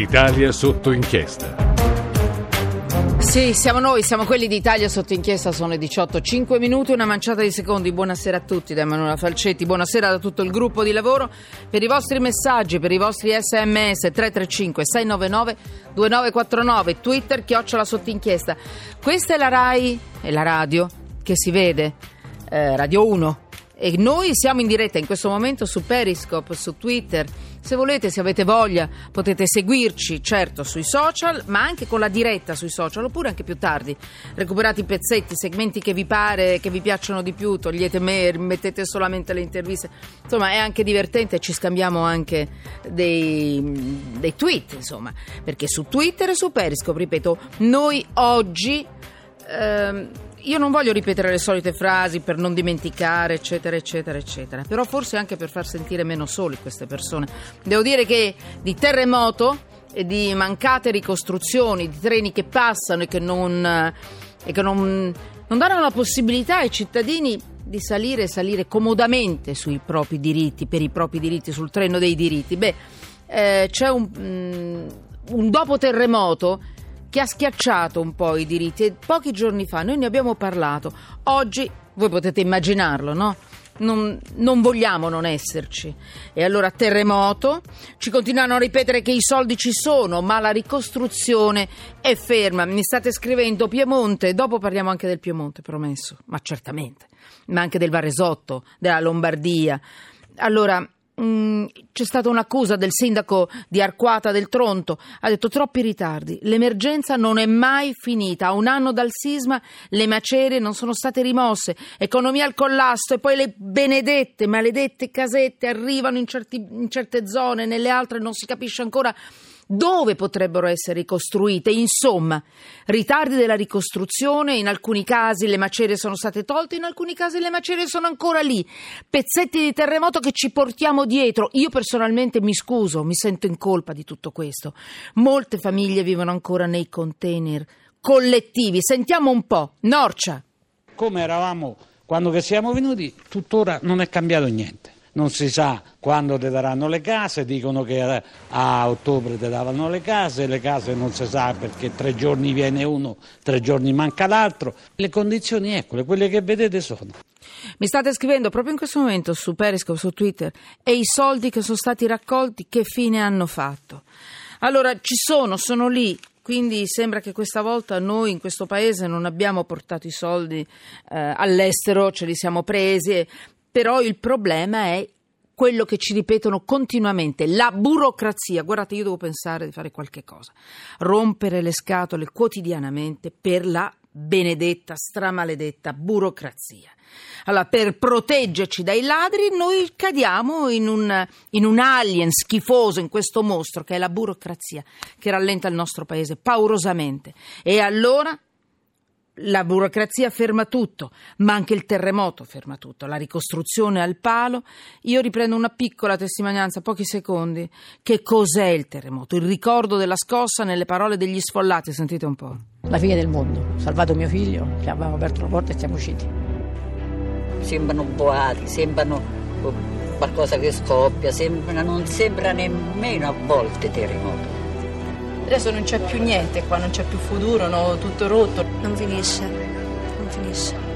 Italia sotto inchiesta. Sì, siamo noi, siamo quelli d'Italia sotto inchiesta, sono le 18, 5 minuti, una manciata di secondi. Buonasera a tutti da Emanuela Falcetti, buonasera da tutto il gruppo di lavoro. Per i vostri messaggi, per i vostri sms 335 699 2949, Twitter, chiocciola sotto inchiesta. Questa è la RAI, è la radio che si vede, eh, Radio 1. E noi siamo in diretta in questo momento su Periscope, su Twitter. Se volete, se avete voglia, potete seguirci, certo, sui social, ma anche con la diretta sui social, oppure anche più tardi. Recuperate i pezzetti, segmenti che vi pare, che vi piacciono di più, togliete me, mettete solamente le interviste. Insomma, è anche divertente, ci scambiamo anche dei, dei tweet, insomma, perché su Twitter e su Periscope, ripeto, noi oggi... Ehm, io non voglio ripetere le solite frasi per non dimenticare, eccetera, eccetera, eccetera, però forse anche per far sentire meno soli queste persone. Devo dire che di terremoto e di mancate ricostruzioni, di treni che passano e che non, e che non, non danno la possibilità ai cittadini di salire e salire comodamente sui propri diritti, per i propri diritti, sul treno dei diritti. Beh, eh, c'è un, mm, un dopo terremoto che ha schiacciato un po' i diritti e pochi giorni fa noi ne abbiamo parlato. Oggi voi potete immaginarlo, no? Non, non, vogliamo non esserci. E allora terremoto, ci continuano a ripetere che i soldi ci sono, ma la ricostruzione è ferma. Mi state scrivendo Piemonte, dopo parliamo anche del Piemonte, promesso, ma certamente, ma anche del Varesotto, della Lombardia. Allora, Mm, c'è stata un'accusa del sindaco di Arquata del Tronto, ha detto troppi ritardi, l'emergenza non è mai finita, a un anno dal sisma le macerie non sono state rimosse, economia al collasso e poi le benedette, maledette casette arrivano in, certi, in certe zone, nelle altre non si capisce ancora dove potrebbero essere ricostruite. Insomma, ritardi della ricostruzione, in alcuni casi le macerie sono state tolte, in alcuni casi le macerie sono ancora lì. Pezzetti di terremoto che ci portiamo dietro. Io personalmente mi scuso, mi sento in colpa di tutto questo. Molte famiglie vivono ancora nei container collettivi. Sentiamo un po'. Norcia. Come eravamo quando siamo venuti, tuttora non è cambiato niente non si sa quando ti daranno le case, dicono che a ottobre ti davano le case, le case non si sa perché tre giorni viene uno, tre giorni manca l'altro. Le condizioni eccole, quelle che vedete sono. Mi state scrivendo proprio in questo momento su Periscope, su Twitter, e i soldi che sono stati raccolti che fine hanno fatto? Allora, ci sono, sono lì, quindi sembra che questa volta noi in questo paese non abbiamo portato i soldi eh, all'estero, ce li siamo presi, però il problema è quello che ci ripetono continuamente, la burocrazia. Guardate, io devo pensare di fare qualche cosa, rompere le scatole quotidianamente per la benedetta, stramaledetta burocrazia. Allora, per proteggerci dai ladri, noi cadiamo in un, in un, alien schifoso, in questo mostro che è la burocrazia, che rallenta il nostro paese paurosamente. E allora la burocrazia ferma tutto, ma anche il terremoto ferma tutto, la ricostruzione al palo. Io riprendo una piccola testimonianza, pochi secondi. Che cos'è il terremoto? Il ricordo della scossa nelle parole degli sfollati, sentite un po'. La fine del mondo, ho salvato mio figlio, che avevamo aperto la porta e siamo usciti. Sembrano boati, sembrano oh, qualcosa che scoppia, sembra, non sembra nemmeno a volte terremoto. Adesso non c'è più niente qua, non c'è più futuro, no? tutto rotto. Non finisce, non finisce.